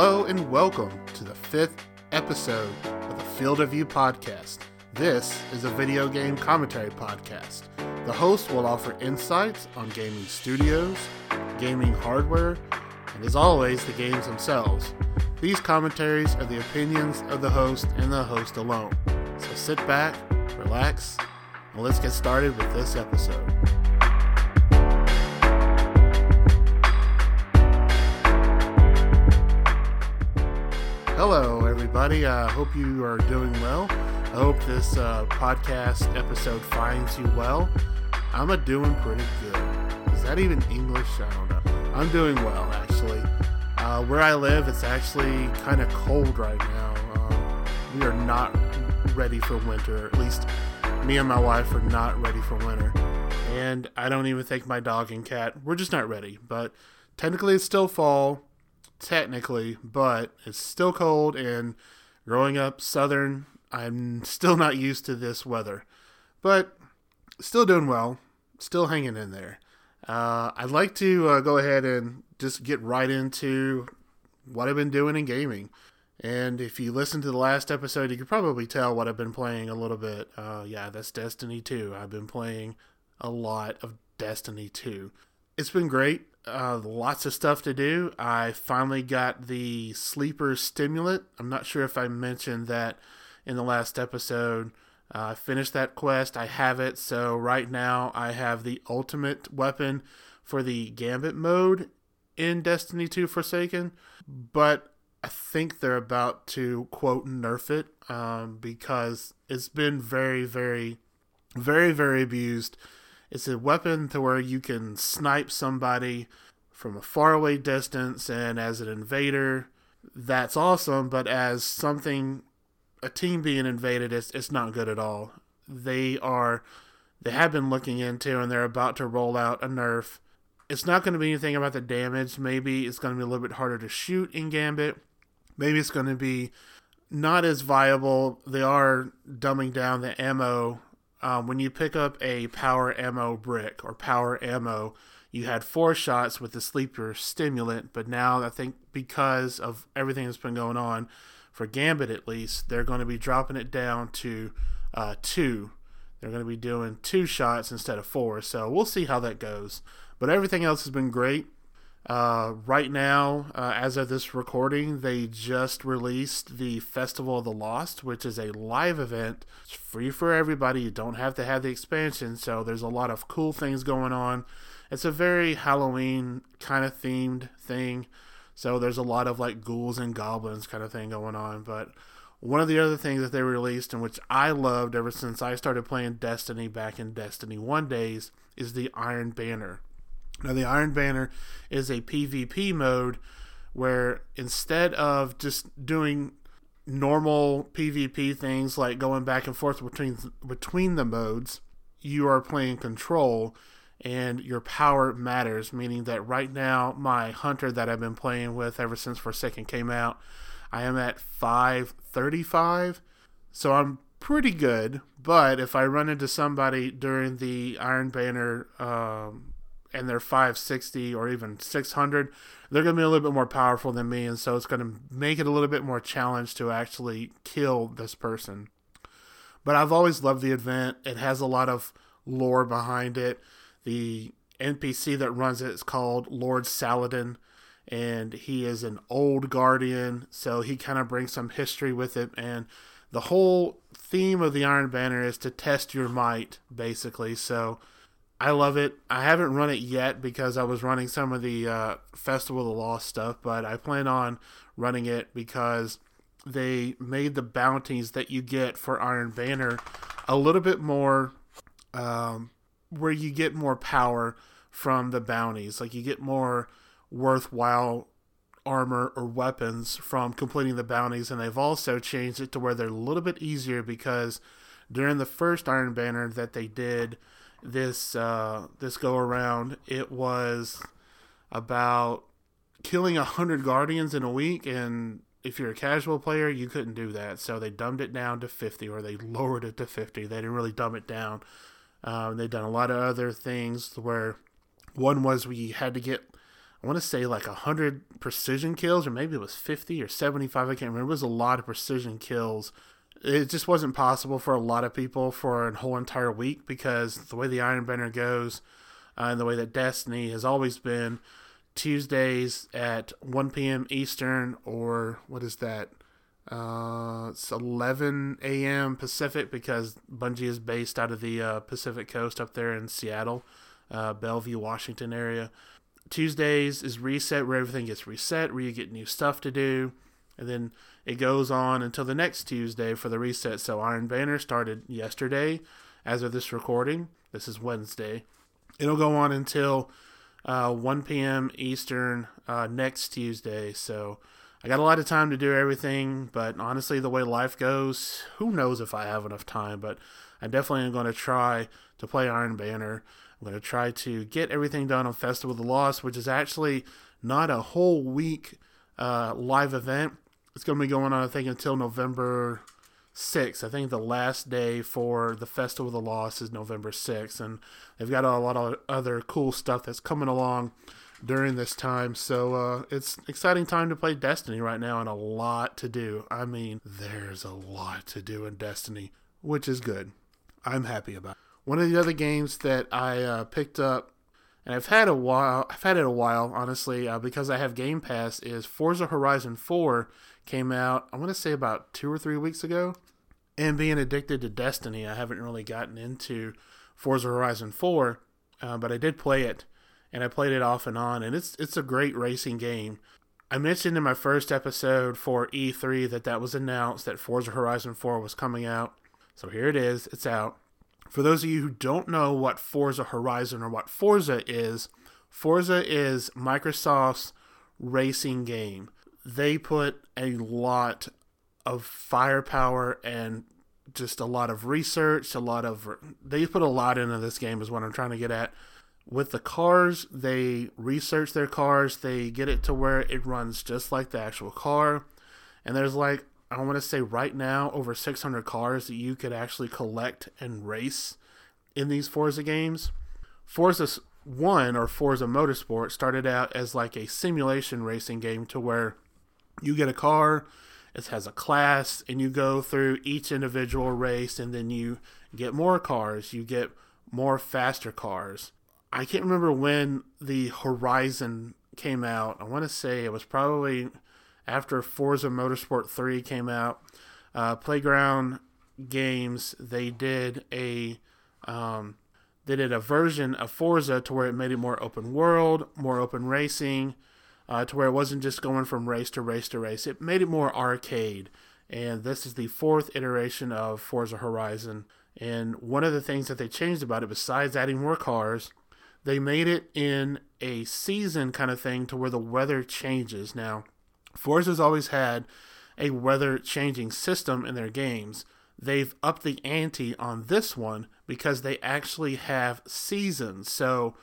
Hello and welcome to the fifth episode of the Field of View podcast. This is a video game commentary podcast. The host will offer insights on gaming studios, gaming hardware, and as always, the games themselves. These commentaries are the opinions of the host and the host alone. So sit back, relax, and let's get started with this episode. Hello, everybody. I uh, hope you are doing well. I hope this uh, podcast episode finds you well. I'm a doing pretty good. Is that even English? I don't know. I'm doing well, actually. Uh, where I live, it's actually kind of cold right now. Um, we are not ready for winter. At least me and my wife are not ready for winter. And I don't even think my dog and cat, we're just not ready. But technically, it's still fall technically, but it's still cold. And growing up southern, I'm still not used to this weather, but still doing well, still hanging in there. Uh, I'd like to uh, go ahead and just get right into what I've been doing in gaming. And if you listen to the last episode, you could probably tell what I've been playing a little bit. Uh, yeah, that's Destiny 2. I've been playing a lot of Destiny 2. It's been great uh, lots of stuff to do. I finally got the sleeper simulant. I'm not sure if I mentioned that in the last episode. Uh, I finished that quest. I have it. So right now I have the ultimate weapon for the Gambit mode in Destiny 2 Forsaken. But I think they're about to quote nerf it um, because it's been very, very, very, very abused it's a weapon to where you can snipe somebody from a faraway distance, and as an invader, that's awesome. But as something, a team being invaded, it's it's not good at all. They are, they have been looking into, and they're about to roll out a nerf. It's not going to be anything about the damage. Maybe it's going to be a little bit harder to shoot in Gambit. Maybe it's going to be not as viable. They are dumbing down the ammo um, when you pick up a power ammo brick or power ammo, you had four shots with the sleeper simulant, but now I think because of everything that's been going on, for Gambit at least, they're going to be dropping it down to uh, two. They're going to be doing two shots instead of four, so we'll see how that goes. But everything else has been great. Uh, right now, uh, as of this recording, they just released the Festival of the Lost, which is a live event. It's free for everybody. You don't have to have the expansion, so there's a lot of cool things going on. It's a very Halloween kind of themed thing, so there's a lot of like ghouls and goblins kind of thing going on. But one of the other things that they released, and which I loved ever since I started playing Destiny back in Destiny 1 days, is the Iron Banner. Now, the Iron Banner is a PvP mode where instead of just doing normal PvP things like going back and forth between between the modes, you are playing control and your power matters, meaning that right now my hunter that I've been playing with ever since Forsaken came out, I am at 535. So I'm pretty good, but if I run into somebody during the Iron Banner um, and they're 560 or even 600, they're going to be a little bit more powerful than me, and so it's going to make it a little bit more challenge to actually kill this person. But I've always loved the event. It has a lot of lore behind it. The NPC that runs it is called Lord Saladin, and he is an old guardian, so he kind of brings some history with it. And the whole theme of the Iron Banner is to test your might, basically. So I love it. I haven't run it yet because I was running some of the uh, Festival of the Lost stuff, but I plan on running it because they made the bounties that you get for Iron Banner a little bit more, um, where you get more power from the bounties. Like you get more worthwhile armor or weapons from completing the bounties, and they've also changed it to where they're a little bit easier because during the first Iron Banner that they did this uh, this go around, it was about killing a hundred guardians in a week, and if you're a casual player, you couldn't do that. So they dumbed it down to fifty, or they lowered it to fifty. They didn't really dumb it down. Um, they've done a lot of other things where one was we had to get I want to say like 100 precision kills, or maybe it was 50 or 75. I can't remember. It was a lot of precision kills. It just wasn't possible for a lot of people for a whole entire week because the way the Iron Banner goes uh, and the way that Destiny has always been Tuesdays at 1 p.m. Eastern, or what is that? Uh, it's 11 a.m. Pacific because Bungie is based out of the uh, Pacific Coast up there in Seattle, uh, Bellevue, Washington area. Tuesdays is reset where everything gets reset, where you get new stuff to do, and then it goes on until the next Tuesday for the reset. So Iron Banner started yesterday, as of this recording. This is Wednesday. It'll go on until uh, 1 p.m. Eastern uh, next Tuesday. So I got a lot of time to do everything, but honestly, the way life goes, who knows if I have enough time. But I definitely am going to try to play Iron Banner. I'm going to try to get everything done on Festival of the Lost, which is actually not a whole week uh, live event. It's going to be going on, I think, until November 6th. I think the last day for the Festival of the Lost is November 6th. And they've got a lot of other cool stuff that's coming along during this time. So uh, it's exciting time to play Destiny right now and a lot to do. I mean, there's a lot to do in Destiny, which is good. I'm happy about. It. One of the other games that I uh, picked up and I've had a while. I've had it a while, honestly, uh, because I have Game Pass. Is Forza Horizon 4 came out? I want to say about two or three weeks ago. And being addicted to Destiny, I haven't really gotten into Forza Horizon 4, uh, but I did play it and I played it off and on, and it's it's a great racing game. I mentioned in my first episode for E3 that that was announced that Forza Horizon 4 was coming out. So here it is, it's out. For those of you who don't know what Forza Horizon or what Forza is, Forza is Microsoft's racing game. They put a lot of firepower and just a lot of research, a lot of they put a lot into this game is what I'm trying to get at with the cars, they research their cars, they get it to where it runs just like the actual car. And there's like, I want to say right now, over 600 cars that you could actually collect and race in these Forza games. Forza 1 or Forza Motorsport started out as like a simulation racing game to where you get a car, it has a class, and you go through each individual race, and then you get more cars, you get more faster cars I can't remember when the Horizon came out. I want to say it was probably after Forza Motorsport 3 came out. Uh, Playground Games they did a um, they did a version of Forza to where it made it more open world, more open racing, uh, to where it wasn't just going from race to race to race. It made it more arcade. And this is the fourth iteration of Forza Horizon. And one of the things that they changed about it, besides adding more cars, they made it in a season kind of thing to where the weather changes. Now, Forza's always had a weather changing system in their games. They've upped the ante on this one because they actually have seasons. So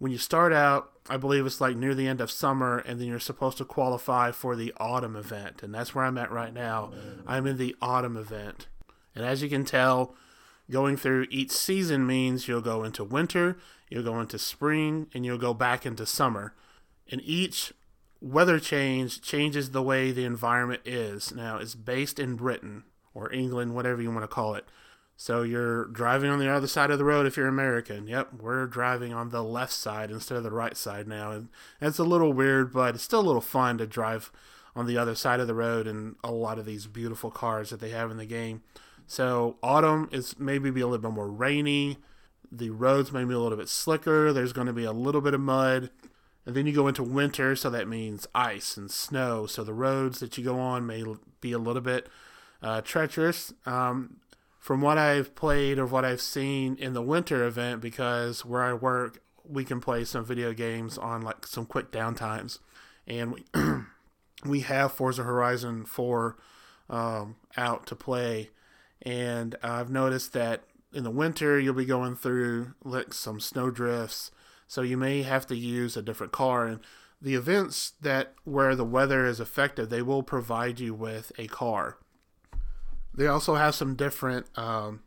when you start out, I believe it's like near the end of summer, and then you're supposed to qualify for the autumn event. And that's where I'm at right now. I'm in the autumn event. And as you can tell, going through each season means you'll go into winter, you'll go into spring, and you'll go back into summer. And each weather change changes the way the environment is. Now, it's based in Britain or England, whatever you want to call it. So you're driving on the other side of the road if you're American. Yep, we're driving on the left side instead of the right side now. And it's a little weird, but it's still a little fun to drive on the other side of the road and a lot of these beautiful cars that they have in the game. So autumn is maybe be a little bit more rainy. The roads may be a little bit slicker. There's going to be a little bit of mud. And then you go into winter, so that means ice and snow. So the roads that you go on may be a little bit uh, treacherous. Um, from what I've played or what I've seen in the winter event, because where I work, we can play some video games on like some quick downtimes, and we we have Forza Horizon 4 um, out to play, and I've noticed that in the winter you'll be going through like some snow drifts. So you may have to use a different car. And the events that where the weather is effective they will provide you with a car they also have some different um,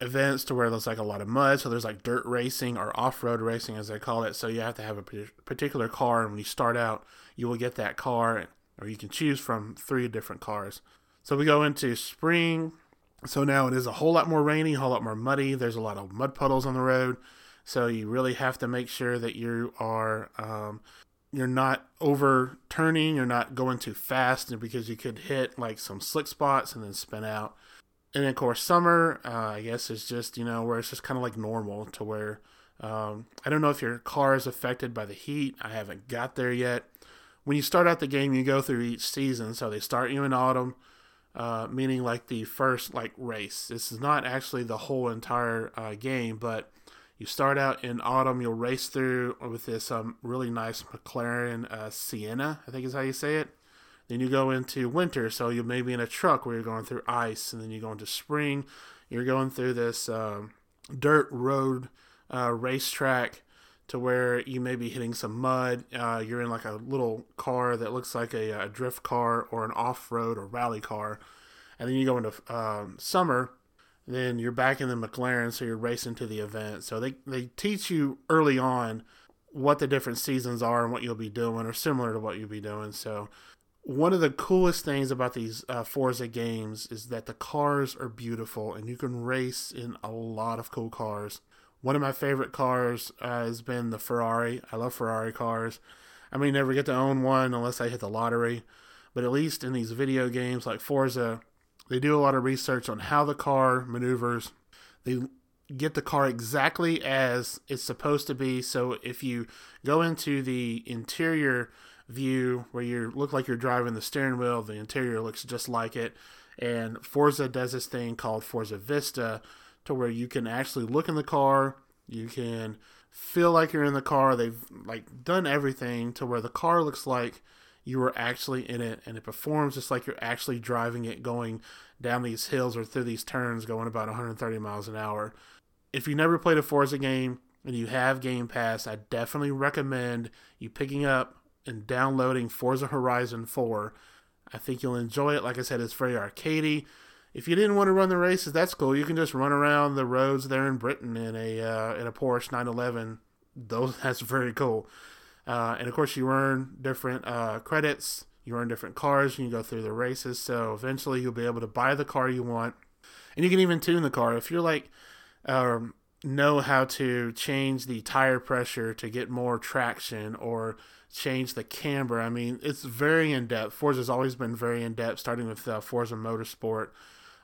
events to where there's like a lot of mud. So there's like dirt racing or off road racing, as they call it. So you have to have a particular car. And when you start out, you will get that car, or you can choose from three different cars. So we go into spring. So now it is a whole lot more rainy, a whole lot more muddy. There's a lot of mud puddles on the road. So you really have to make sure that you are um, you're not overturning, you're not going too fast, because you could hit like some slick spots and then spin out. And of course summer uh, i guess is just you know where it's just kind of like normal to where um, i don't know if your car is affected by the heat. I haven't got there yet. When you start out the game you go through each season so they start you in autumn uh, meaning like the first like race. This is not actually the whole entire uh, game but you start out in autumn you'll race through with this um, really nice mclaren uh, Senna i think is how you say it then you go into winter, so you may be in a truck where you're going through ice, and then you go into spring, you're going through this um, dirt road uh, racetrack to where you may be hitting some mud. Uh, you're in like a little car that looks like a, a drift car or an off road or rally car. And then you go into um, summer, then you're back in the McLaren, so you're racing to the event. So they, they teach you early on what the different seasons are and what you'll be doing, or similar to what you'll be doing. So one of the coolest things about these uh, Forza games is that the cars are beautiful and you can race in a lot of cool cars. One of my favorite cars uh, has been the Ferrari. I love Ferrari cars. I may never get to own one unless I hit the lottery, but at least in these video games like Forza, they do a lot of research on how the car maneuvers. They get the car exactly as it's supposed to be. So if you go into the interior view where you look like you're driving the steering wheel. The interior looks just like it. And Forza does this thing called Forza Vista to where you can actually look in the car, you can feel like you're in the car. They've like done everything to where the car looks like you were actually in it and it performs just like you're actually driving it going down these hills or through these turns going about 130 miles an hour. If you never played a Forza game and you have Game Pass, I definitely recommend you picking up and downloading Forza Horizon 4. I think you'll enjoy it. Like I said, it's very arcadey. If you didn't want to run the races, that's cool. You can just run around the roads there in Britain in a uh, in a Porsche 911. Those that's very cool. Uh, and of course, you earn different uh, credits. You earn different cars. You can go through the races. So eventually, you'll be able to buy the car you want, and you can even tune the car if you're like. Um, know how to change the tire pressure to get more traction or change the camber. I mean, it's very in depth. Forza's always been very in depth, starting with uh, Forza Motorsport.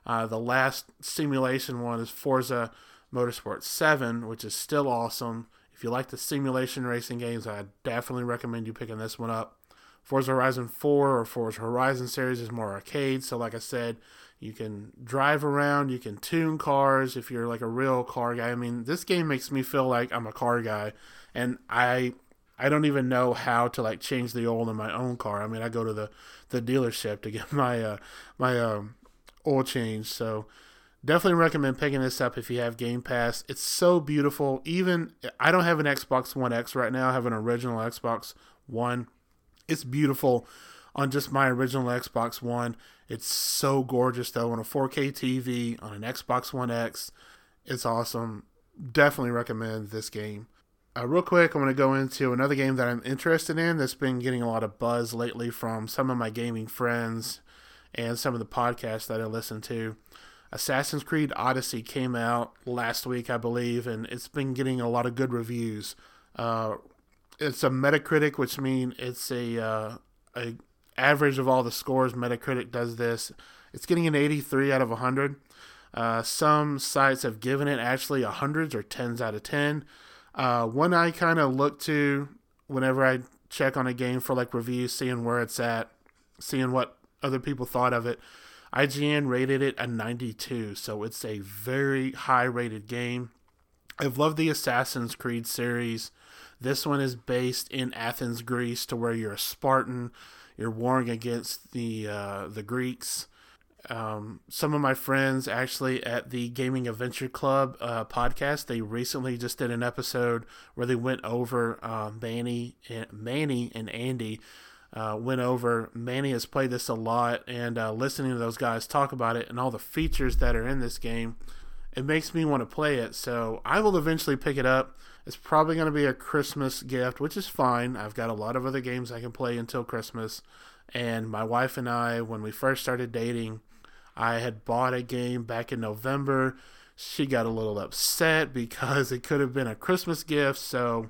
Uh, the last simulation one is Forza Motorsport 7, which is still awesome. If you like the simulation racing games, I definitely recommend you picking this one up. Forza Horizon 4 or Forza Horizon series is more arcade, so like I said, you can drive around, you can tune cars if you're like a real car guy. I mean, this game makes me feel like I'm a car guy, and I I don't even know how to like change the oil in my own car. I mean, I go to the the dealership to get my uh, my um, oil change. So definitely recommend picking this up if you have Game Pass. It's so beautiful. Even I don't have an Xbox One X right now. I have an original Xbox One. It's beautiful on just my original Xbox One. It's so gorgeous though on a 4K TV on an Xbox One X. It's awesome. Definitely recommend this game. Uh, real quick, I'm going to go into another game that I'm interested in that's been getting a lot of buzz lately from some of my gaming friends and some of the podcasts that I listen to. Assassin's Creed Odyssey came out last week, I believe, and it's been getting a lot of good reviews. Uh, it's a Metacritic, which means it's a uh, a average of all the scores. Metacritic does this. It's getting an 83 out of 100. Uh, some sites have given it actually a hundreds or tens out of 10. Uh, one I kind of look to whenever I check on a game for like reviews, seeing where it's at, seeing what other people thought of it. IGN rated it a 92, so it's a very high rated game. I've loved the Assassin's Creed series. This one is based in Athens, Greece, to where you're a Spartan. You're warring against the uh, the Greeks. Um, some of my friends actually at the Gaming Adventure Club uh, podcast, they recently just did an episode where they went over uh, Manny and Manny and Andy uh, went over. Manny has played this a lot, and uh, listening to those guys talk about it and all the features that are in this game, it makes me want to play it. So I will eventually pick it up. It's probably going to be a Christmas gift, which is fine. I've got a lot of other games I can play until Christmas. And my wife and I, when we first started dating, I had bought a game back in November. She got a little upset because it could have been a Christmas gift. So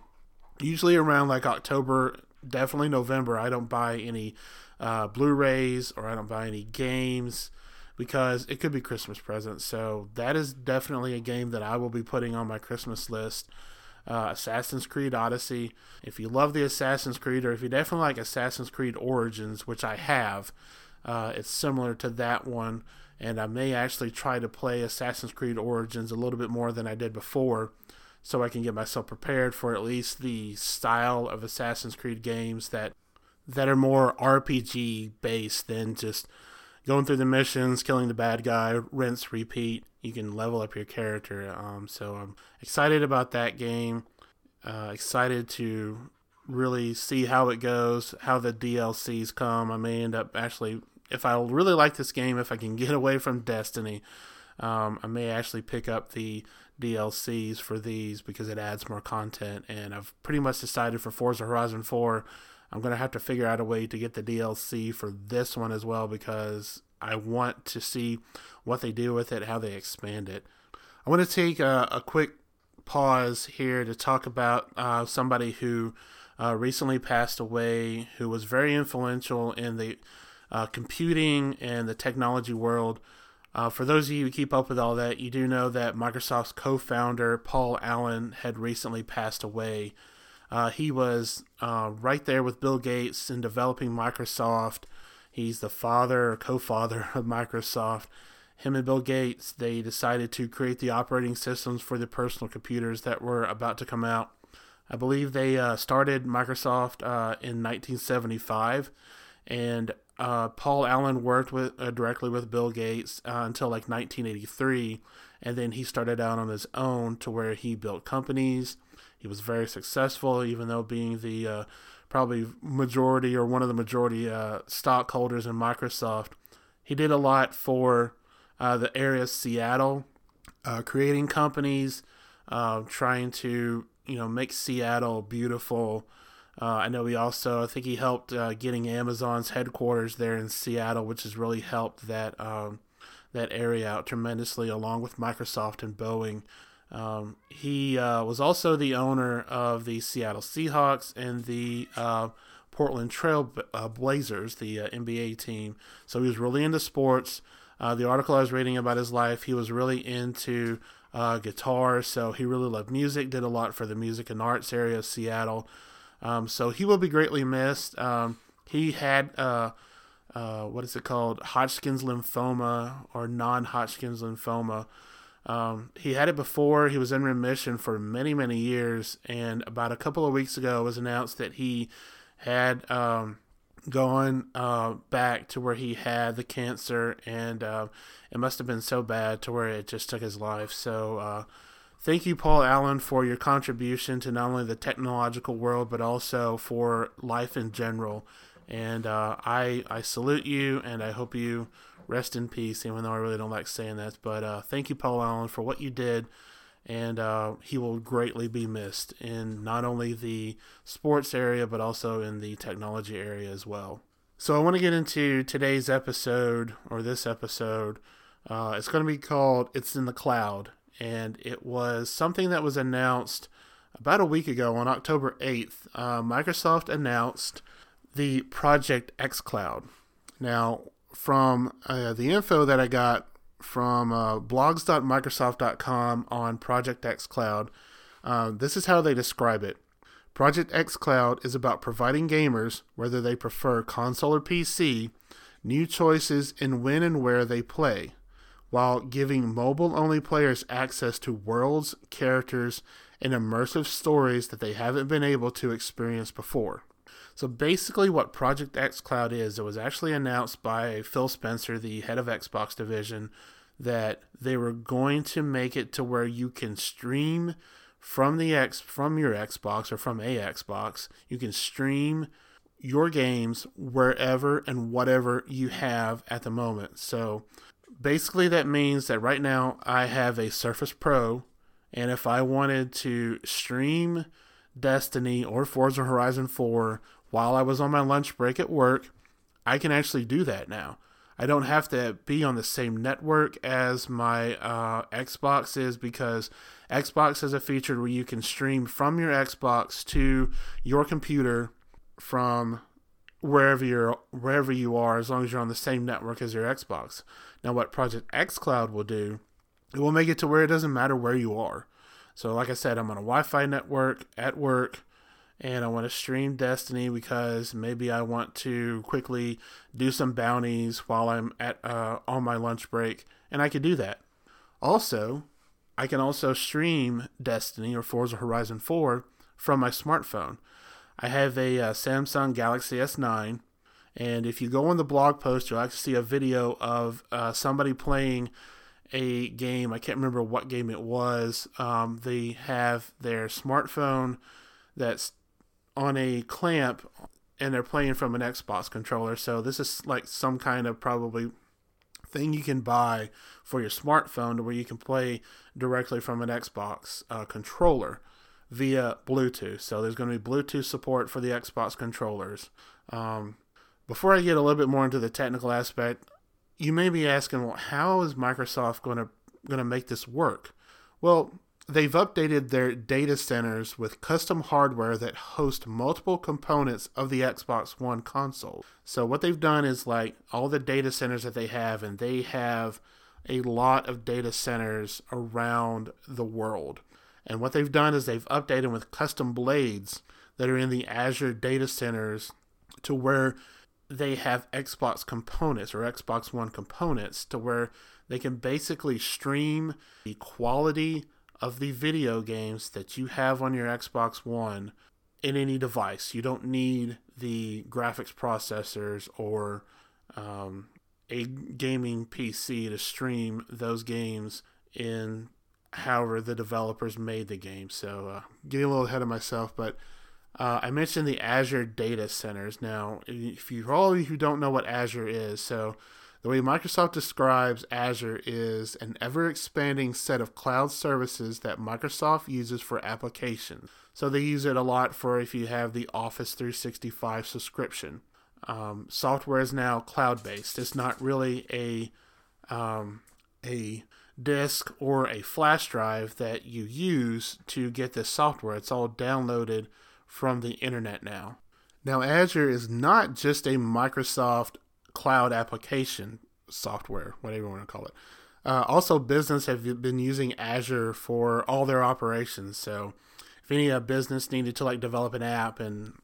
usually around like October, definitely November, I don't buy any uh, Blu-rays or I don't buy any games because it could be Christmas presents. So that is definitely a game that I will be putting on my Christmas list. Uh, Assassin's Creed Odyssey. If you love the Assassin's Creed, or if you definitely like Assassin's Creed Origins, which I have, uh, it's similar to that one. And I may actually try to play Assassin's Creed Origins a little bit more than I did before so I can get myself prepared for at least the style of Assassin's Creed games that that are more RPG based than just going through the missions, killing the bad guy, rinse, repeat. You can level up your character. Um, so I'm excited about that game. Uh, excited to really see how it goes, how the DLCs come. I may end up actually, if I really like this game, if I can get away from Destiny, um, I may actually pick up the DLCs for these because it adds more content. And I've pretty much decided for Forza Horizon 4, I'm going to have to figure out a way to get the DLC for this one as well because I want to see what they do with it, how they expand it. I want to take a, a quick pause here to talk about uh, somebody who uh, recently passed away, who was very influential in the uh, computing and the technology world. Uh, for those of you who keep up with all that, you do know that Microsoft's co founder, Paul Allen, had recently passed away. Uh, he was uh, right there with Bill Gates in developing Microsoft. He's the father or co father of Microsoft. Him and Bill Gates, they decided to create the operating systems for the personal computers that were about to come out. I believe they uh, started Microsoft uh, in 1975, and uh, Paul Allen worked with uh, directly with Bill Gates uh, until like 1983, and then he started out on his own to where he built companies. He was very successful, even though being the uh, probably majority or one of the majority uh, stockholders in Microsoft. He did a lot for uh, the area of Seattle, creating companies, trying to you know make Seattle beautiful. Uh, I know he also, I think he helped uh, getting Amazon's headquarters there in Seattle, which has really helped that um, that area out tremendously, along with Microsoft and Boeing. Um, he uh, was also the owner of the Seattle Seahawks and the uh, Portland Trail uh, Blazers, the uh, NBA team. So he was really into sports. the article I was reading about his life, he was really into guitar, so he really loved music, did a lot for the music and arts area of Seattle. Um, so he will be greatly missed. Um, he had uh, uh, what is it called? Hodgkin's lymphoma or non-Hodgkin's lymphoma. Um, he had it before. He was in remission for many, many years, and about a couple of weeks ago, it was announced that he had um, gone uh, back to where he had the cancer, and uh, it must have been so bad to where it just took his life. So uh, Thank you, Paul Allen, for your contribution to not only the technological world but also for life in general. And uh, I I salute you, and I hope you rest in peace. Even though I really don't like saying that, but uh, thank you, Paul Allen, for what you did, and uh, he will greatly be missed in not only the sports area but also in the technology area as well. So I want to get into today's episode or this episode. Uh, it's going to be called "It's in the Cloud," and it was something that was announced about a week ago on October 8th. Uh, Microsoft announced the Project X Cloud. Now, from uh, the info that I got from uh, blogs.microsoft.com on Project X Cloud, uh, this is how they describe it. Project X Cloud is about providing gamers, whether they prefer console or PC, new choices in when and where they play while giving mobile only players access to worlds, characters, and immersive stories that they haven't been able to experience before. So basically, what Project X Cloud is, it was actually announced by Phil Spencer, the head of Xbox division, that they were going to make it to where you can stream from the X from your Xbox or from a Xbox. You can stream your games wherever and whatever you have at the moment. So basically, that means that right now I have a Surface Pro, and if I wanted to stream Destiny or Forza Horizon 4 while I was on my lunch break at work, I can actually do that now. I don't have to be on the same network as my uh, Xbox is because Xbox has a feature where you can stream from your Xbox to your computer from wherever you're wherever you are as long as you're on the same network as your Xbox. Now what Project X Cloud will do, it will make it to where it doesn't matter where you are. So like I said, I'm on a Wi-Fi network at work and I want to stream Destiny because maybe I want to quickly do some bounties while I'm at uh, on my lunch break, and I could do that. Also, I can also stream Destiny or Forza Horizon 4 from my smartphone. I have a uh, Samsung Galaxy S9, and if you go on the blog post, you'll actually see a video of uh, somebody playing a game. I can't remember what game it was. Um, they have their smartphone that's on a clamp and they're playing from an Xbox controller. So this is like some kind of probably thing you can buy for your smartphone to where you can play directly from an Xbox uh, controller via Bluetooth. So there's going to be Bluetooth support for the Xbox controllers. Um, before I get a little bit more into the technical aspect, you may be asking, well, how is Microsoft going to going to make this work? Well, they've updated their data centers with custom hardware that host multiple components of the Xbox One console. So what they've done is like all the data centers that they have and they have a lot of data centers around the world. And what they've done is they've updated with custom blades that are in the Azure data centers to where they have Xbox components or Xbox One components to where they can basically stream the quality of the video games that you have on your Xbox One in any device. You don't need the graphics processors or um, a gaming PC to stream those games in however the developers made the game. So, uh, getting a little ahead of myself, but uh, I mentioned the Azure data centers. Now, if you all of you who don't know what Azure is, so the way Microsoft describes Azure is an ever expanding set of cloud services that Microsoft uses for applications. So they use it a lot for if you have the Office 365 subscription. Um, software is now cloud based. It's not really a um, a disk or a flash drive that you use to get this software. It's all downloaded from the internet now. Now, Azure is not just a Microsoft cloud application software, whatever you want to call it. Uh, also, business have been using Azure for all their operations. So, if any business needed to like develop an app and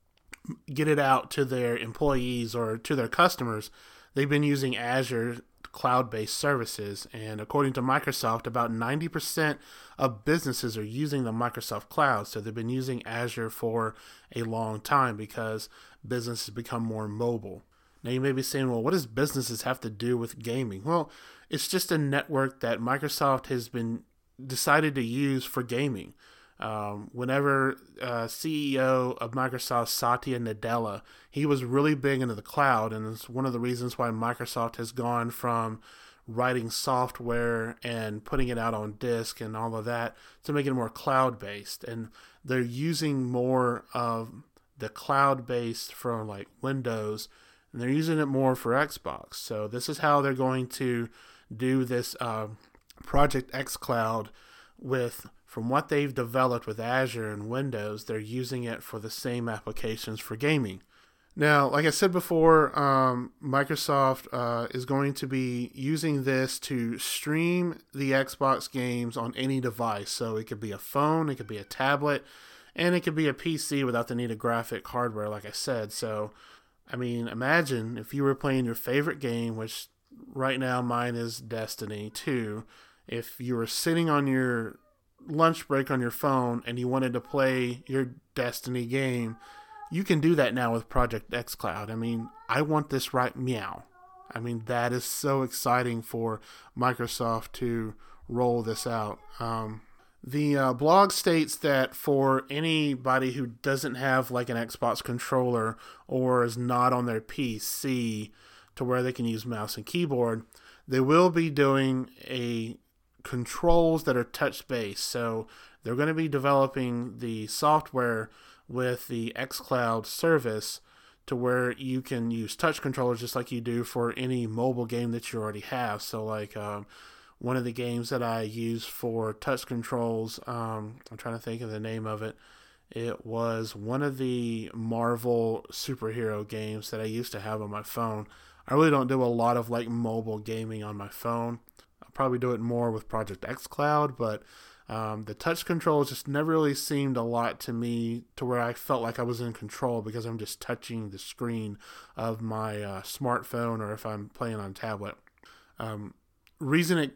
get it out to their employees or to their customers, they've been using Azure cloud-based services. And according to Microsoft, about 90% of businesses are using the Microsoft Cloud. So they've been using Azure for a long time because businesses become more mobile. Now you may be saying, well, what does businesses have to do with gaming? Well, it's just a network that Microsoft has been decided to use for gaming. Um, whenever uh, CEO of Microsoft Satya Nadella, he was really big into the cloud, and it's one of the reasons why Microsoft has gone from writing software and putting it out on disk and all of that to make it more cloud based. And they're using more of the cloud based from like Windows and they're using it more for Xbox. So this is how they're going to do this uh, Project X Cloud with from what they've developed with Azure and Windows, they're using it for the same applications for gaming. Now, like I said before, um, Microsoft uh, is going to be using this to stream the Xbox games on any device. So it could be a phone, it could be a tablet, and it could be a PC without the need of graphic hardware, like I said. So I mean, imagine if you were playing your favorite game, which right now mine is Destiny 2. If you were sitting on your lunch break on your phone and you wanted to play your Destiny game, you can do that now with Project xCloud. I mean, I want this right meow. I mean, that is so exciting for Microsoft to roll this out. Um, the uh, blog states that for anybody who doesn't have like an Xbox controller or is not on their PC to where they can use mouse and keyboard, they will be doing a controls that are touch based. So they're going to be developing the software with the xCloud service to where you can use touch controllers just like you do for any mobile game that you already have. So, like um, one of the games that I use for touch controls, um, I'm trying to think of the name of it. It was one of the Marvel superhero games that I used to have on my phone. I really don't do a lot of like mobile gaming on my phone. Probably do it more with Project X Cloud, but um, the touch controls just never really seemed a lot to me to where I felt like I was in control because I'm just touching the screen of my uh, smartphone or if I'm playing on tablet. Um, reason it,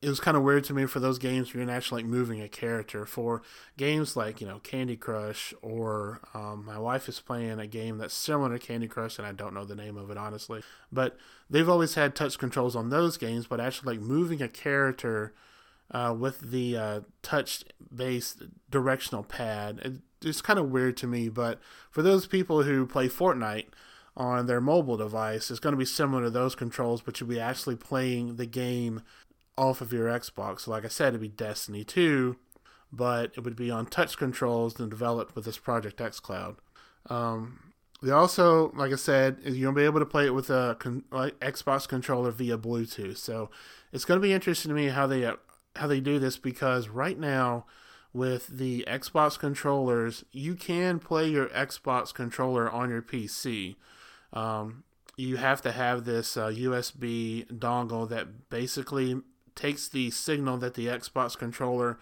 it was kind of weird to me for those games where you're actually like moving a character. For games like you know candy crush or um, my wife is playing a game that's similar to candy crush and i don't know the name of it honestly. But they've always had touch controls on those games but actually like moving a character uh, with the uh, touch based directional pad it, it's kind of weird to me. But for those people who play fortnite on their mobile device is going to be similar to those controls, but you'll be actually playing the game off of your Xbox. So, like I said, it'd be Destiny 2, but it would be on touch controls and developed with this Project X Cloud. Um, they also, like I said, you'll be able to play it with a con- like Xbox controller via Bluetooth. So it's going to be interesting to me how they uh, how they do this because right now with the Xbox controllers, you can play your Xbox controller on your PC. Um, you have to have this uh, USB dongle that basically takes the signal that the Xbox controller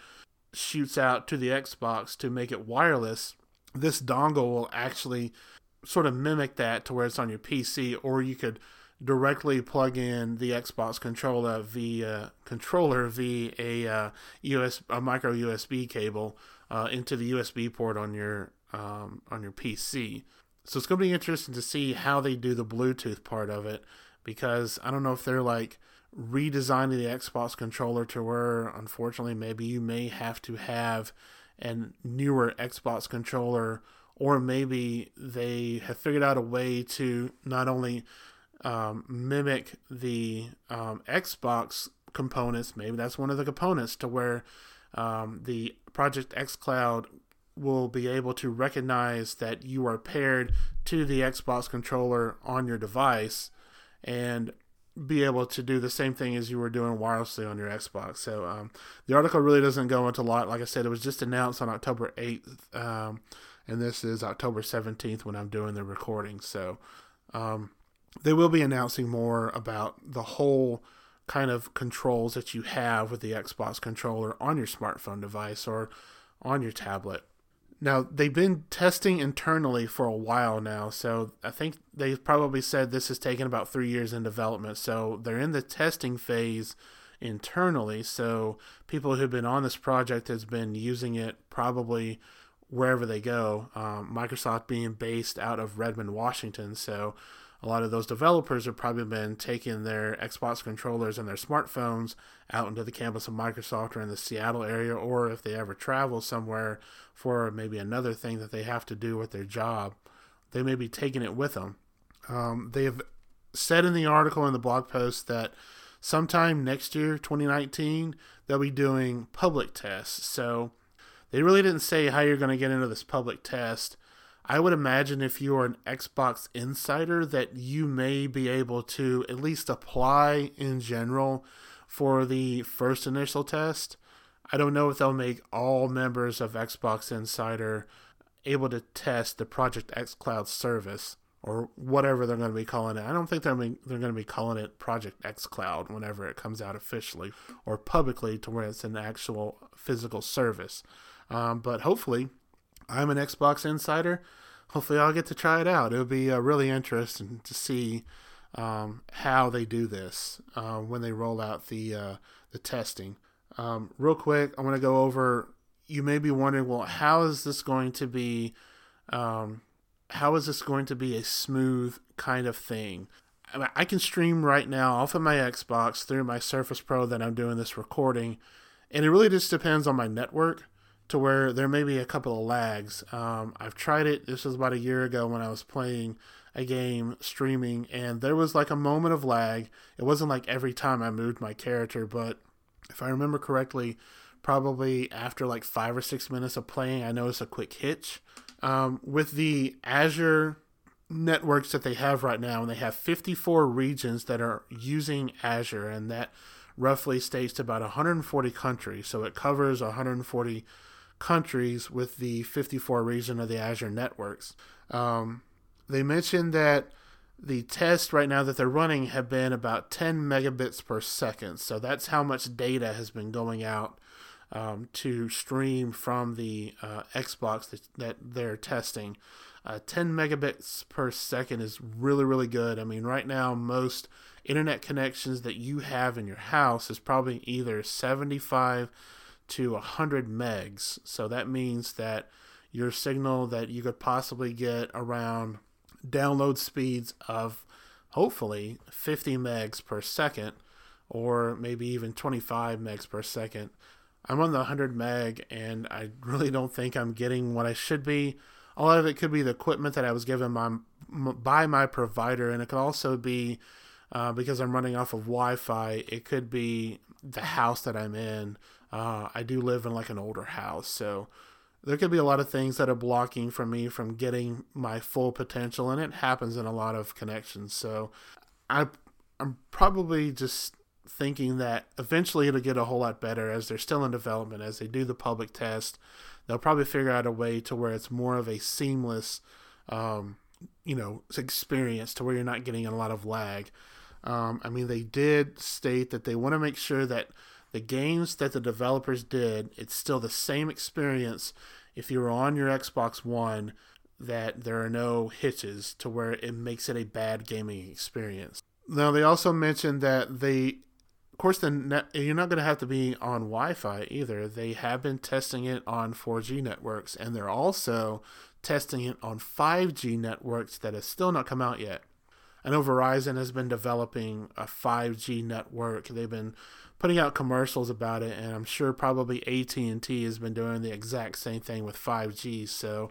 shoots out to the Xbox to make it wireless. This dongle will actually sort of mimic that to where it's on your PC, or you could directly plug in the Xbox controller via controller via a uh, US a micro USB cable uh, into the USB port on your um, on your PC. So it's going to be interesting to see how they do the Bluetooth part of it because I don't know if they're like redesigning the Xbox controller to where, unfortunately, maybe you may have to have a newer Xbox controller, or maybe they have figured out a way to not only um, mimic the um, Xbox components, maybe that's one of the components to where um, the Project X Cloud will be able to recognize that you are paired to the Xbox controller on your device and be able to do the same thing as you were doing wirelessly on your Xbox. So um, the article really doesn't go into a lot. Like I said, it was just announced on October 8th, um, and this is October 17th when I'm doing the recording. So um, they will be announcing more about the whole kind of controls that you have with the Xbox controller on your smartphone device or on your tablet. Now, they've been testing internally for a while now, so I think they've probably said this has taken about three years in development. So they're in the testing phase internally. So people who've been on this project has been using it probably wherever they go. Um, Microsoft being based out of Redmond, Washington, so a lot of those developers have probably been taking their Xbox controllers and their smartphones out into the campus of Microsoft or in the Seattle area, or if they ever travel somewhere for maybe another thing that they have to do with their job, they may be taking it with them. Um, they have said in the article in the blog post that sometime next year, 2019, they'll be doing public tests. So they really didn't say how you're going to get into this public test I would imagine if you are an Xbox insider that you may be able to at least apply in general for the first initial test. I don't know if they'll make all members of Xbox Insider able to test the Project X Cloud service or whatever they're going to be calling it. I don't think they're they're going to be calling it Project X Cloud whenever it comes out officially or publicly to where it's an actual physical service. Um, but hopefully, I'm an Xbox insider. Hopefully, I'll get to try it out. It'll be uh, really interesting to see um, how they do this uh, when they roll out the uh, the testing. Um, real quick, I want to go over. You may be wondering, well, how is this going to be? Um, how is this going to be a smooth kind of thing? I, mean, I can stream right now off of my Xbox through my Surface Pro that I'm doing this recording, and it really just depends on my network to where there may be a couple of lags. Um, I've tried it. This was about a year ago when I was playing a game streaming, and there was like a moment of lag. It wasn't like every time I moved my character, but if I remember correctly, probably after like five or six minutes of playing, I noticed a quick hitch. Um, with the Azure networks that they have right now, and they have 54 regions that are using Azure, and that roughly states to about 140 countries. So it covers 140 countries with the 54 region of the Azure networks. Um, they mentioned that the tests right now that they're running have been about 10 megabits per second. So that's how much data has been going out um, to stream from the uh, Xbox that, that, they're testing. Uh, 10 megabits per second is really, really good. I mean, right now, most internet connections that you have in your house is probably either 75 to 100 megs. So that means that your signal that you could possibly get around download speeds of hopefully 50 megs per second or maybe even 25 megs per second. I'm on the 100 meg and I really don't think I'm getting what I should be. A lot of it could be the equipment that I was given by, by my provider, and it could also be uh, because I'm running off of Wi Fi, it could be the house that I'm in. Uh, I do live in like an older house, so there could be a lot of things that are blocking from me from getting my full potential, and it happens in a lot of connections. So I, I'm probably just thinking that eventually it'll get a whole lot better as they're still in development, as they do the public test. They'll probably figure out a way to where it's more of a seamless, um, you know, experience to where you're not getting a lot of lag. Um, I mean, they did state that they want to make sure that the games that the developers did, it's still the same experience if you're on your Xbox One, that there are no hitches to where it makes it a bad gaming experience. Now, they also mentioned that they, of course, the net, you're not going to have to be on Wi Fi either. They have been testing it on 4G networks, and they're also testing it on 5G networks that have still not come out yet. I know Verizon has been developing a 5G network. They've been putting out commercials about it, and I'm sure probably AT&T has been doing the exact same thing with 5G. So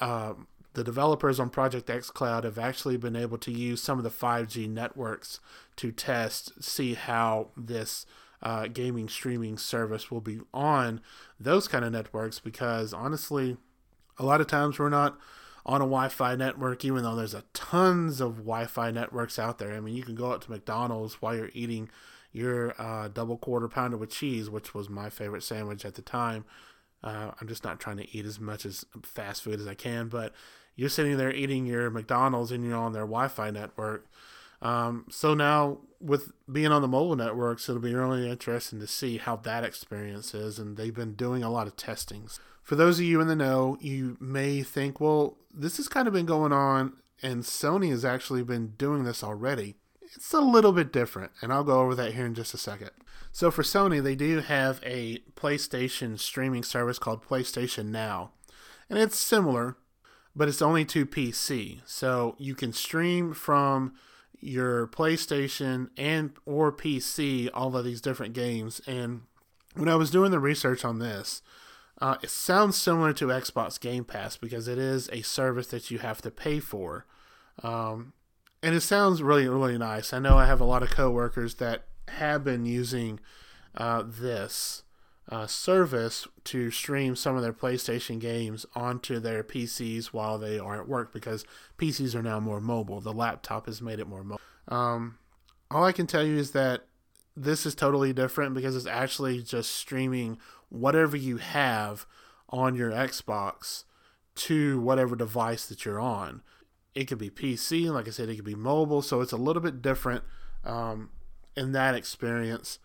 uh, the developers on Project xCloud have actually been able to use some of the 5G networks to test, see how this uh, gaming streaming service will be on those kind of networks. Because honestly, a lot of times we're not on a Wi-Fi network, even though there's a tons of Wi-Fi networks out there. I mean, you can go out to McDonald's while you're eating your uh, double quarter pounder with cheese, which was my favorite sandwich at the time. Uh, I'm just not trying to eat as much as fast food as I can, but you're sitting there eating your McDonald's and you're on their Wi-Fi network. Um, so now with being on the mobile networks, it'll be really interesting to see how that experience is, and they've been doing a lot of testings. For those of you in the know, you may think, well, this has kind of been going on, and Sony has actually been doing this already it's a little bit different, and I'll go over that here in just a second. So for Sony, they do have a PlayStation streaming service called PlayStation Now, and it's similar, but it's only to PC. So you can stream from your PlayStation and or PC all of these different games. And when I was doing the research on this, uh, it sounds similar to Xbox Game Pass because it is a service that you have to pay for. Um, and it sounds really really nice. I know I have a lot of coworkers that have been using uh, this uh, service to stream some of their PlayStation games onto their PCs while they are at work because PCs are now more mobile. The laptop has made it more mobile. Um, all I can tell you is that this is totally different because it's actually just streaming whatever you have on your Xbox to whatever device that you're on it could be PC, like I said, it could be mobile, so it's a little bit different um, in that experience.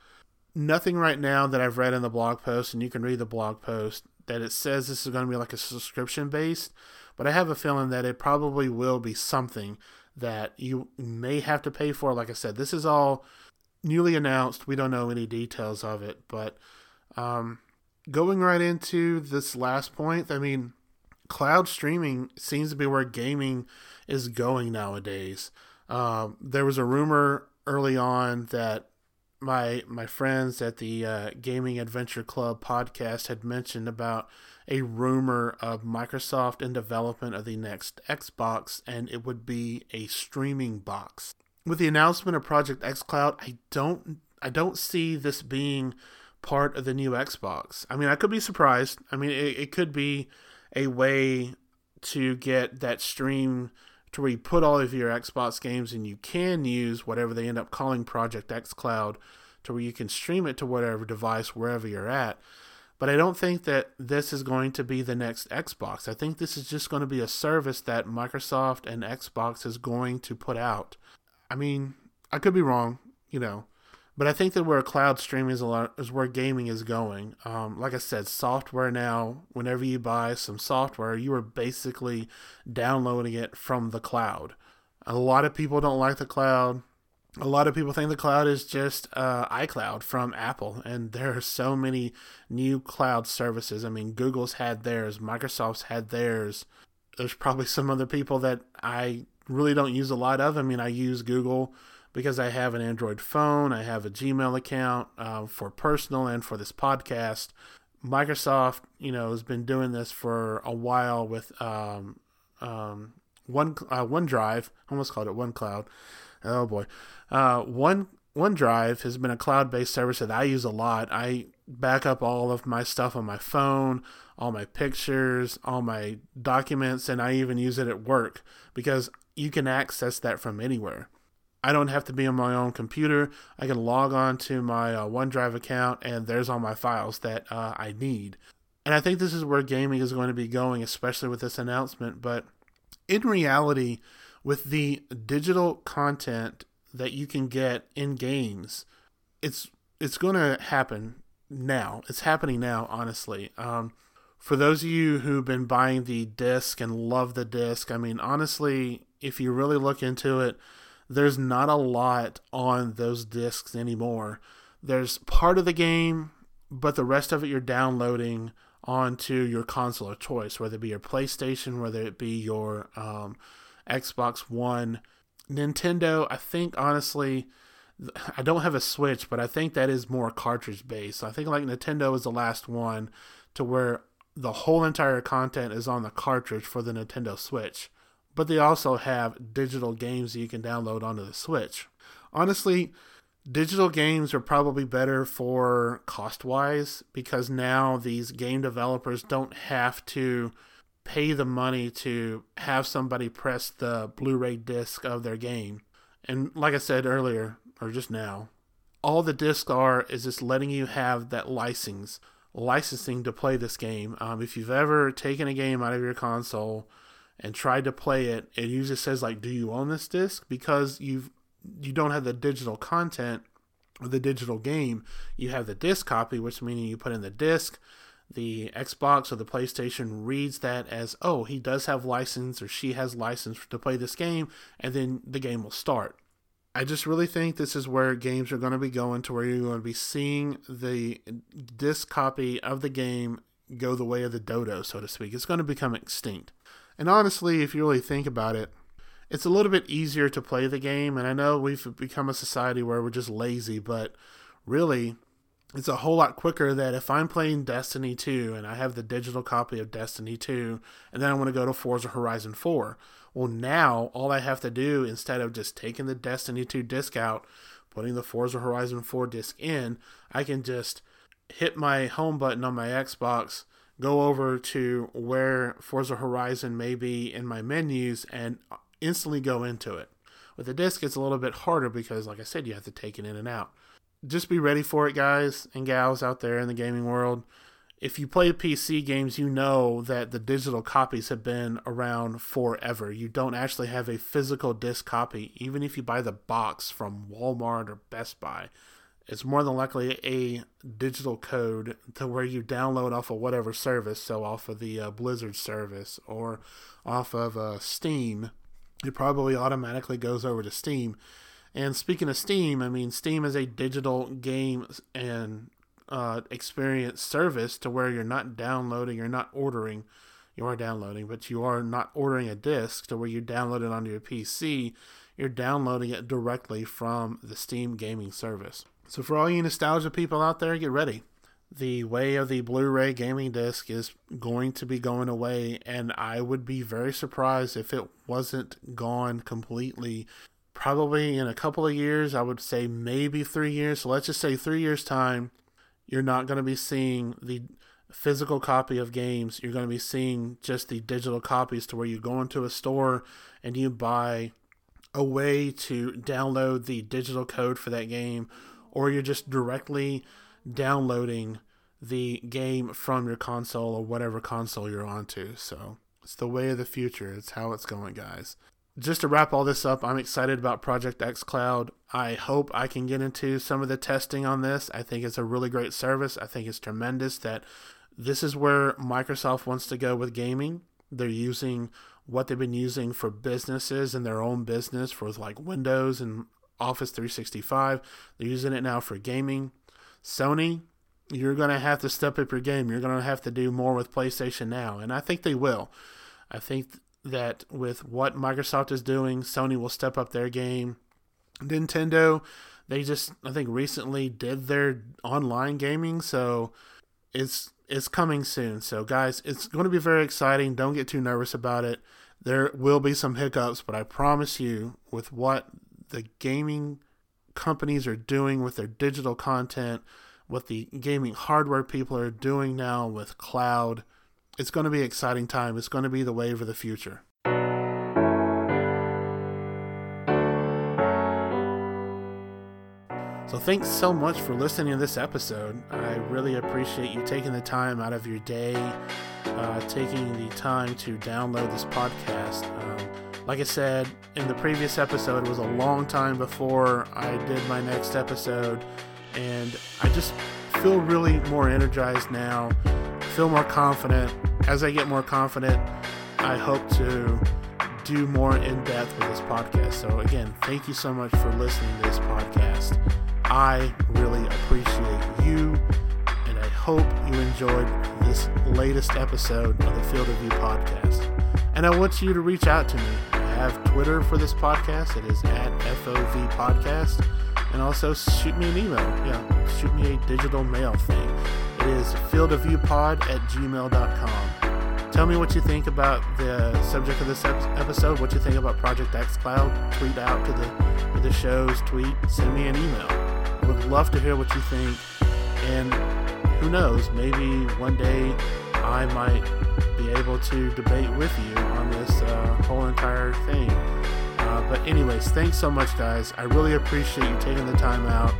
Nothing right now that I've read in the blog post, and you can read the blog post, that it says this is going to be like a subscription based, but I have a feeling that it probably will be something that you may have to pay for. Like I said, this is all newly announced. We don't know any details of it, but um, going right into this last point, I mean, cloud streaming seems to be where gaming is going nowadays. Um, there was a rumor early on that my my friends at the uh, Gaming Adventure Club podcast had mentioned about a rumor of Microsoft in development of the next Xbox, and it would be a streaming box. With the announcement of Project xCloud, I don't I don't see this being part of the new Xbox. I mean, I could be surprised. I mean, it, it could be a way to get that stream to where you put all of your Xbox games and you can use whatever they end up calling Project xCloud to where you can stream it to whatever device wherever you're at. But I don't think that this is going to be the next Xbox. I think this is just going to be a service that Microsoft and Xbox is going to put out. I mean, I could be wrong, you know, but I think that where cloud streaming is a lot is where gaming is going. Um, like I said, software now. Whenever you buy some software, you are basically downloading it from the cloud. A lot of people don't like the cloud. A lot of people think the cloud is just uh, iCloud from Apple, and there are so many new cloud services. I mean, Google's had theirs, Microsoft's had theirs. There's probably some other people that I really don't use a lot of. I mean, I use Google because I have an Android phone, I have a Gmail account uh, for personal and for this podcast. Microsoft, you know, has been doing this for a while with um, um, one uh, OneDrive. almost called it OneCloud. Oh boy, uh, One OneDrive has been a cloud-based service that I use a lot. I back up all of my stuff on my phone, all my pictures, all my documents, and I even use it at work because you can access that from anywhere. I don't have to be on my own computer. I can log on to my uh, OneDrive account, and there's all my files that uh, I need. And I think this is where gaming is going to be going, especially with this announcement. But in reality, with the digital content that you can get in games, it's it's going to happen now. It's happening now, honestly. Um, for those of you who've been buying the disc and love the disc, I mean, honestly, if you really look into it, there's not a lot on those discs anymore. There's part of the game, but the rest of it you're downloading onto your console of choice, whether it be your PlayStation, whether it be your um, Xbox One. Nintendo, I think honestly, I don't have a Switch, but I think that is more cartridge based. I think like Nintendo is the last one to where the whole entire content is on the cartridge for the Nintendo Switch but they also have digital games that you can download onto the Switch. Honestly, digital games are probably better for cost wise because now these game developers don't have to pay the money to have somebody press the Blu ray disc of their game. And like I said earlier, or just now, all the discs are is just letting you have that license, licensing to play this game. Um, if you've ever taken a game out of your console, and tried to play it, it usually says like, "Do you own this disc?" Because you've you don't have the digital content of the digital game. You have the disc copy, which meaning you put in the disc. The Xbox or the PlayStation reads that as, "Oh, he does have license or she has license to play this game," and then the game will start. I just really think this is where games are going to be going to where you're going to be seeing the disc copy of the game go the way of the dodo, so to speak. It's going to become extinct. And honestly, if you really think about it, it's a little bit easier to play the game. And I know we've become a society where we're just lazy, but really, it's a whole lot quicker that if I'm playing Destiny 2 and I have the digital copy of Destiny 2 and then I want to go to Forza Horizon 4, well, now all I have to do instead of just taking the Destiny 2 disc out, putting the Forza Horizon 4 disc in, I can just hit my home button on my Xbox go over to where Forza Horizon may be in my menus and instantly go into it. With the disc, it's a little bit harder because, like I said, you have to take it in and out. Just be ready for it, guys and gals out there in the gaming world. If you play PC games, you know that the digital copies have been around forever. You don't actually have a physical disc copy, even if you buy the box from Walmart or Best Buy it's more than likely a digital code to where you download off of whatever service, so off of the uh, Blizzard service or off of uh, Steam. It probably automatically goes over to Steam. And speaking of Steam, I mean, Steam is a digital game and uh, experience service to where you're not downloading, you're not ordering, you are downloading, but you are not ordering a disc to where you download it onto your PC. You're downloading it directly from the Steam gaming service. So, for all you nostalgia people out there, get ready. The way of the Blu ray gaming disc is going to be going away, and I would be very surprised if it wasn't gone completely. Probably in a couple of years, I would say maybe three years. So, let's just say three years' time, you're not going to be seeing the physical copy of games. You're going to be seeing just the digital copies to where you go into a store and you buy a way to download the digital code for that game or you're just directly downloading the game from your console or whatever console you're onto. So it's the way of the future. It's how it's going, guys. Just to wrap all this up, I'm excited about Project xCloud. I hope I can get into some of the testing on this. I think it's a really great service. I think it's tremendous that this is where Microsoft wants to go with gaming. They're using what they've been using for businesses in their own business for like Windows and Office 365. They're using it now for gaming. Sony, you're going to have to step up your game. You're going to have to do more with PlayStation now. And I think they will. I think that with what Microsoft is doing, Sony will step up their game. Nintendo, they just, I think, recently did their online gaming. So it's it's coming soon. So, guys, it's going to be very exciting. Don't get too nervous about it. There will be some hiccups, but I promise you, with what the gaming companies are doing with their digital content, what the gaming hardware people are doing now with cloud. It's going to be an exciting time. It's going to be the wave of the future. So, thanks so much for listening to this episode. I really appreciate you taking the time out of your day, uh, taking the time to download this podcast. Um, like I said in the previous episode, it was a long time before I did my next episode, and I just feel really more energized now, feel more confident. As I get more confident, I hope to do more in depth with this podcast. So, again, thank you so much for listening to this podcast. I really appreciate you, and I hope you enjoyed this latest episode of the Field of View podcast. And I want you to reach out to me have Twitter for this podcast. It is at FOV Podcast. And also shoot me an email. Yeah, shoot me a digital mail thing. It is fieldofviewpod at gmail.com. Tell me what you think about the subject of this episode, what you think about Project xCloud. Tweet out to the, to the show's tweet. Send me an email. I would love to hear what you think. And who knows, maybe one day I might be able to debate with you on this uh, whole entire thing. Uh, but, anyways, thanks so much, guys. I really appreciate you taking the time out.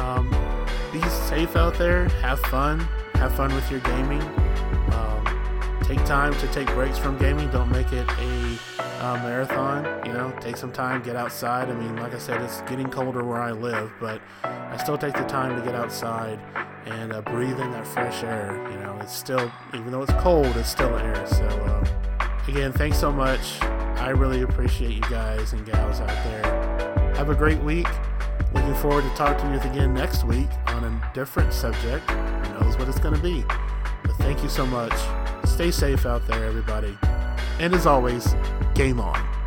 Um, be safe out there. Have fun. Have fun with your gaming. Um, take time to take breaks from gaming. Don't make it a uh, marathon. You know, take some time, get outside. I mean, like I said, it's getting colder where I live, but I still take the time to get outside and uh, breathe in that fresh air. You know, it's still, even though it's cold, it's still air. So, uh, again, thanks so much. I really appreciate you guys and gals out there. Have a great week. Looking forward to talking to you again next week on a different subject. Who knows what it's going to be? But thank you so much. Stay safe out there, everybody. And as always, game on.